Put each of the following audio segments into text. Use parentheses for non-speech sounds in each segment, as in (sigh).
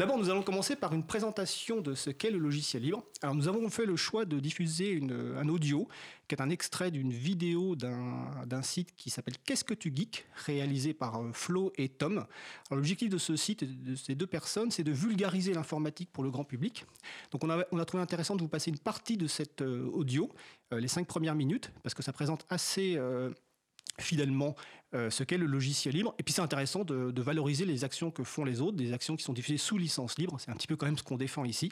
D'abord, nous allons commencer par une présentation de ce qu'est le logiciel libre. Nous avons fait le choix de diffuser un audio qui est un extrait d'une vidéo d'un site qui s'appelle Qu'est-ce que tu geeks réalisé par euh, Flo et Tom. L'objectif de ce site, de ces deux personnes, c'est de vulgariser l'informatique pour le grand public. Donc, on a, on a, trouvé intéressant de vous passer une partie de cet euh, audio, euh, les cinq premières minutes, parce que ça présente assez fidèlement euh, ce qu'est le logiciel libre. Et puis c'est intéressant de, valoriser les actions que font les autres, des actions qui sont diffusées sous licence libre. C'est un petit peu quand même ce qu'on défend ici.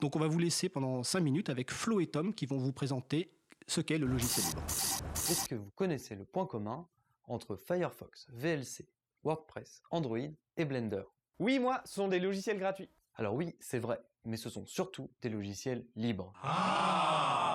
Donc on va vous laisser pendant 5 minutes avec Flo et Tom qui vont vous présenter ce qu'est le logiciel libre. Est-ce que vous connaissez le point commun entre Firefox, VLC, WordPress, Android et Blender? Oui, moi, ce sont des logiciels gratuits. Alors oui, c'est vrai, mais ce sont surtout des logiciels libres. Ah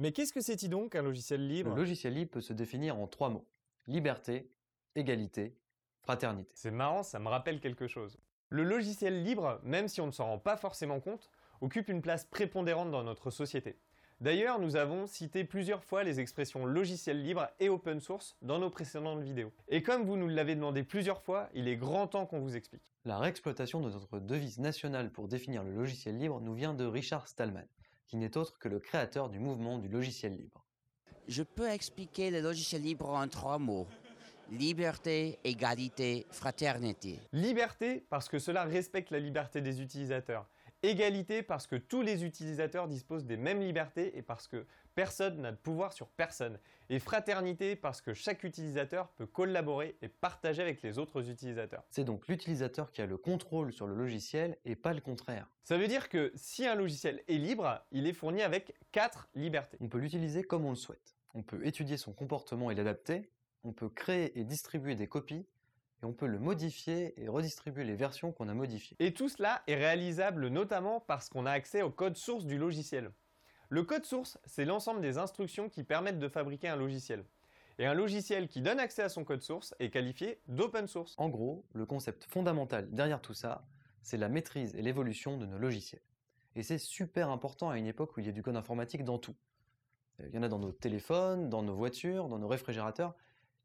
mais qu'est-ce que c'est-il donc un logiciel libre? Le logiciel libre peut se définir en trois mots. Liberté, égalité, fraternité. C'est marrant, ça me rappelle quelque chose. Le logiciel libre, même si on ne s'en rend pas forcément compte, occupe une place prépondérante dans notre société. D'ailleurs, nous avons cité plusieurs fois les expressions logiciel libre et open source dans nos précédentes vidéos. Et comme vous nous l'avez demandé plusieurs fois, il est grand temps qu'on vous explique. La réexploitation de notre devise nationale pour définir le logiciel libre nous vient de Richard Stallman qui n'est autre que le créateur du mouvement du logiciel libre. Je peux expliquer le logiciel libre en trois mots. Liberté, égalité, fraternité. Liberté parce que cela respecte la liberté des utilisateurs. Égalité parce que tous les utilisateurs disposent des mêmes libertés et parce que personne n'a de pouvoir sur personne. Et fraternité parce que chaque utilisateur peut collaborer et partager avec les autres utilisateurs. C'est donc l'utilisateur qui a le contrôle sur le logiciel et pas le contraire. Ça veut dire que si un logiciel est libre, il est fourni avec quatre libertés. On peut l'utiliser comme on le souhaite. On peut étudier son comportement et l'adapter, on peut créer et distribuer des copies, et on peut le modifier et redistribuer les versions qu'on a modifiées. Et tout cela est réalisable notamment parce qu'on a accès au code source du logiciel. Le code source, c'est l'ensemble des instructions qui permettent de fabriquer un logiciel. Et un logiciel qui donne accès à son code source est qualifié d'open source. En gros, le concept fondamental derrière tout ça, c'est la maîtrise et l'évolution de nos logiciels. Et c'est super important à une époque où il y a du code informatique dans tout. Il y en a dans nos téléphones, dans nos voitures, dans nos réfrigérateurs,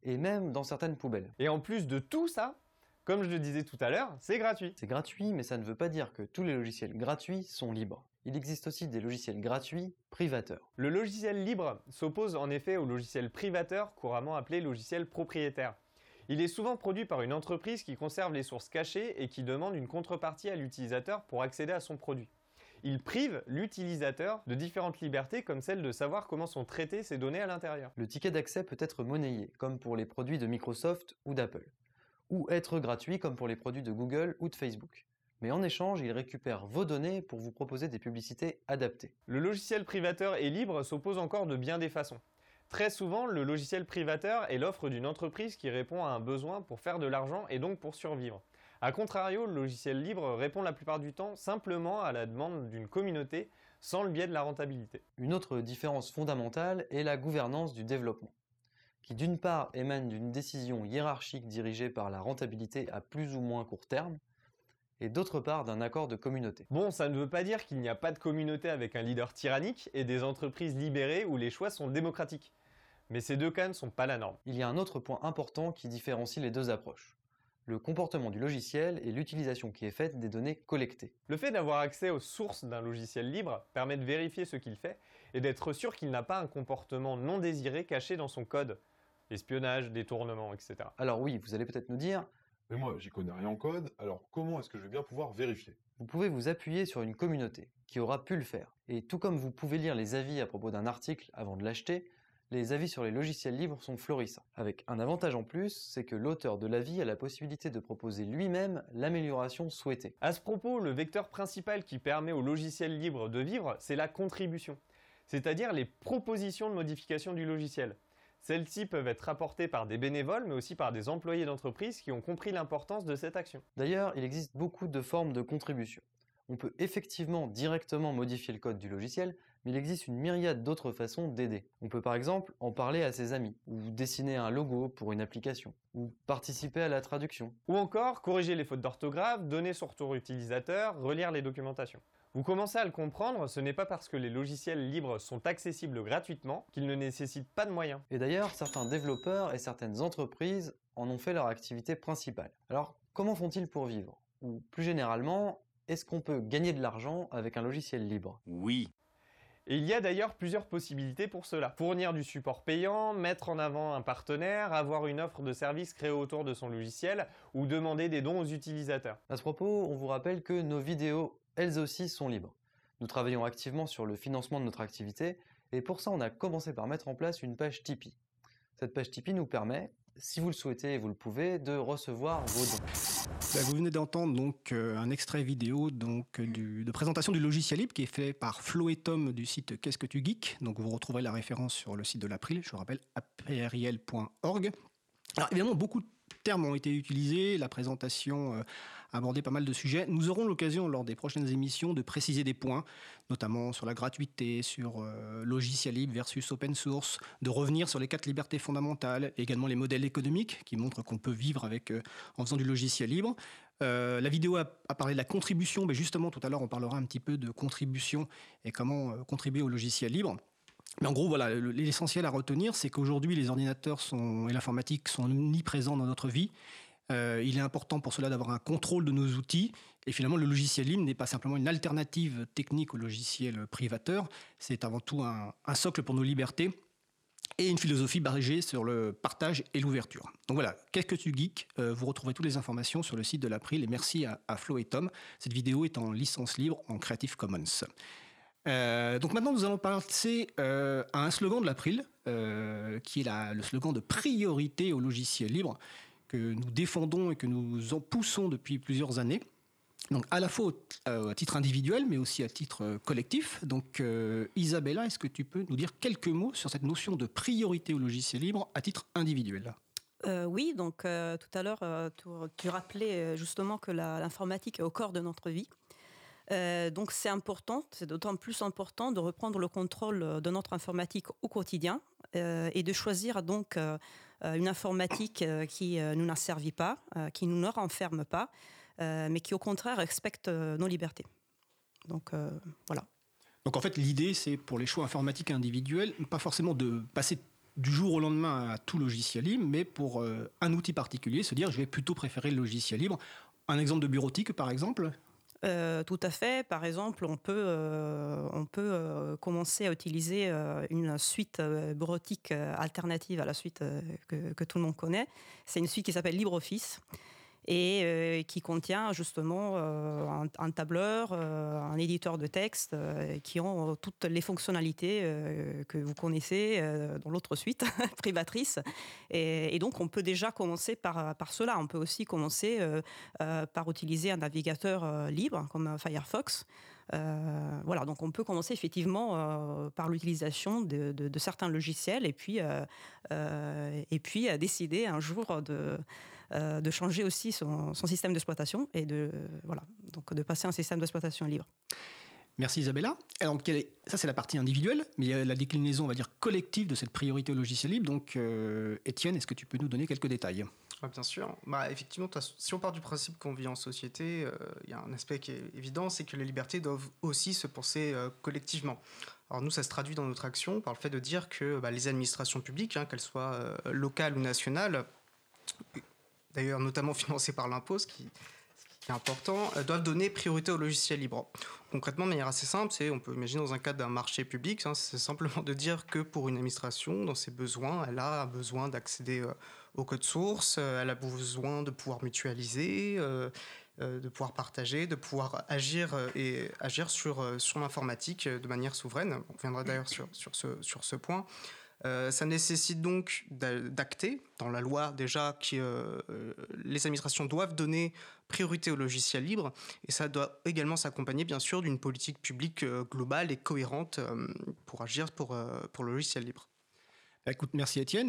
et même dans certaines poubelles. Et en plus de tout ça, comme je le disais tout à l'heure, c'est gratuit. C'est gratuit, mais ça ne veut pas dire que tous les logiciels gratuits sont libres. Il existe aussi des logiciels gratuits privateurs. Le logiciel libre s'oppose en effet au logiciel privateur, couramment appelé logiciel propriétaire. Il est souvent produit par une entreprise qui conserve les sources cachées et qui demande une contrepartie à l'utilisateur pour accéder à son produit il prive l'utilisateur de différentes libertés comme celle de savoir comment sont traitées ces données à l'intérieur. Le ticket d'accès peut être monnayé, comme pour les produits de Microsoft ou d'Apple, ou être gratuit comme pour les produits de Google ou de Facebook. Mais en échange, il récupère vos données pour vous proposer des publicités adaptées. Le logiciel privateur et libre s'oppose encore de bien des façons. Très souvent, le logiciel privateur est l'offre d'une entreprise qui répond à un besoin pour faire de l'argent et donc pour survivre. A contrario, le logiciel libre répond la plupart du temps simplement à la demande d'une communauté sans le biais de la rentabilité. Une autre différence fondamentale est la gouvernance du développement, qui d'une part émane d'une décision hiérarchique dirigée par la rentabilité à plus ou moins court terme, et d'autre part d'un accord de communauté. Bon, ça ne veut pas dire qu'il n'y a pas de communauté avec un leader tyrannique et des entreprises libérées où les choix sont démocratiques. Mais ces deux cas ne sont pas la norme. Il y a un autre point important qui différencie les deux approches le comportement du logiciel et l'utilisation qui est faite des données collectées. Le fait d'avoir accès aux sources d'un logiciel libre permet de vérifier ce qu'il fait et d'être sûr qu'il n'a pas un comportement non désiré caché dans son code. Espionnage, détournement, etc. Alors oui, vous allez peut-être nous dire... Mais moi, j'y connais rien en code, alors comment est-ce que je vais bien pouvoir vérifier? Vous pouvez vous appuyer sur une communauté qui aura pu le faire. Et tout comme vous pouvez lire les avis à propos d'un article avant de l'acheter, les avis sur les logiciels libres sont florissants. Avec un avantage en plus, c'est que l'auteur de l'avis a la possibilité de proposer lui-même l'amélioration souhaitée. À ce propos, le vecteur principal qui permet aux logiciels libres de vivre, c'est la contribution, c'est-à-dire les propositions de modification du logiciel. Celles-ci peuvent être apportées par des bénévoles, mais aussi par des employés d'entreprise qui ont compris l'importance de cette action. D'ailleurs, il existe beaucoup de formes de contribution on peut effectivement directement modifier le code du logiciel, mais il existe une myriade d'autres façons d'aider. On peut par exemple en parler à ses amis, ou dessiner un logo pour une application, ou participer à la traduction. Ou encore corriger les fautes d'orthographe, donner son retour utilisateur, relire les documentations. Vous commencez à le comprendre, ce n'est pas parce que les logiciels libres sont accessibles gratuitement qu'ils ne nécessitent pas de moyens. Et d'ailleurs, certains développeurs et certaines entreprises en ont fait leur activité principale. Alors, comment font-ils pour vivre? Ou plus généralement, est-ce qu'on peut gagner de l'argent avec un logiciel libre? Oui. Et il y a d'ailleurs plusieurs possibilités pour cela. Fournir du support payant, mettre en avant un partenaire, avoir une offre de service créée autour de son logiciel ou demander des dons aux utilisateurs. À ce propos, on vous rappelle que nos vidéos, elles aussi, sont libres. Nous travaillons activement sur le financement de notre activité et pour ça, on a commencé par mettre en place une page Tipeee. Cette page Tipeee nous permet, si vous le souhaitez et vous le pouvez, de recevoir vos dons. Bah, vous venez d'entendre donc euh, un extrait vidéo donc du- de présentation du logiciel libre qui est fait par Flo et Tom du site Qu'est-ce que tu geeks? Donc vous retrouverez la référence sur le site de l'April, je vous rappelle april.org. Alors évidemment beaucoup de termes ont été utilisés, la présentation euh, a abordé pas mal de sujets. Nous aurons l'occasion lors des prochaines émissions de préciser des points, notamment sur la gratuité, sur euh, logiciel libre versus open source, de revenir sur les quatre libertés fondamentales, également les modèles économiques qui montrent qu'on peut vivre avec euh, en faisant du logiciel libre. Euh, la vidéo a, parlé de la contribution, mais justement tout à l'heure on parlera un petit peu de contribution et comment euh, contribuer au logiciel libre. Mais en gros, voilà, le- l'essentiel à retenir, c'est qu'aujourd'hui les ordinateurs et l'informatique sont omniprésents dans notre vie. Euh, il est important pour cela d'avoir un contrôle de nos outils. Et finalement, le logiciel libre n'est pas simplement une alternative technique au logiciel privateur, c'est avant tout un, socle pour nos libertés et une philosophie basée sur le partage et l'ouverture. Donc voilà, qu'est-ce que tu geek Euh, Vous retrouverez toutes les informations sur le site de l'April et merci à Flo et Tom. Cette vidéo est en licence libre en Creative Commons. Euh, donc maintenant, nous allons passer euh, à un slogan de l'April, euh, qui est le slogan de priorité au logiciel libre, que nous défendons et que nous en poussons depuis plusieurs années. Donc à la fois à titre individuel, mais aussi à titre collectif. Donc Isabella, est-ce que tu peux nous dire quelques mots sur cette notion de priorité au logiciel libre à titre individuel? Oui, donc tout à l'heure, tu, tu rappelais justement que l'informatique est au corps de notre vie. Euh, donc c'est important, c'est d'autant plus important de reprendre le contrôle euh, de notre informatique au quotidien euh, et de choisir donc une informatique qui euh, nous n'asservit pas, qui nous ne renferme pas, mais qui au contraire respecte nos libertés. Donc voilà. Donc en fait, l'idée, c'est pour les choix informatiques individuels, pas forcément de passer du jour au lendemain à tout logiciel libre, mais pour un outil particulier, se dire je vais plutôt préférer le logiciel libre. Un exemple de bureautique, par exemple? Euh, tout à fait. Par exemple, on peut, euh, on peut euh, commencer à utiliser une suite bureautique alternative à la suite que tout le monde connaît. C'est une suite qui s'appelle LibreOffice et euh, qui contient justement euh, un, tableur, euh, un éditeur de texte qui ont toutes les fonctionnalités que vous connaissez dans l'autre suite (laughs) privatrice. Et, donc, on peut déjà commencer par, par cela. On peut aussi commencer par utiliser un navigateur libre comme Firefox. Voilà, donc on peut commencer effectivement par l'utilisation de, certains logiciels et puis, et puis décider un jour de, euh, de changer aussi son, son système d'exploitation et de, voilà, donc de passer à un système d'exploitation libre. Merci Isabella. Alors, ça, c'est la partie individuelle, mais il y a la déclinaison, on va dire, collective de cette priorité au logiciel libre. Donc, euh, Étienne, est-ce que tu peux nous donner quelques détails? Ouais, bien sûr. Bah, effectivement, si on part du principe qu'on vit en société, euh, il y a un aspect qui est évident, c'est que les libertés doivent aussi se penser euh, collectivement. Alors nous, ça se traduit dans notre action par le fait de dire que bah, les administrations publiques, hein, qu'elles soient euh, locales ou nationales, d'ailleurs notamment (laughs) financées par l'impôt, ce qui, est important, euh, doivent donner priorité au logiciel libre. Concrètement, de manière assez simple, c'est, on peut imaginer dans un cadre d'un marché public, hein, c'est simplement de dire que pour une administration, dans ses besoins, elle a besoin d'accéder euh, au code source, euh, elle a besoin de pouvoir mutualiser, de pouvoir partager, de pouvoir agir et agir sur, l'informatique de manière souveraine. On reviendra d'ailleurs sur ce point. Euh, ça nécessite donc d'a- d'acter dans la loi déjà que euh, euh, les administrations doivent donner priorité au logiciel libre et ça doit également s'accompagner bien sûr d'une politique publique globale et cohérente pour agir pour, pour le logiciel libre. Bah, Écoute, merci Étienne.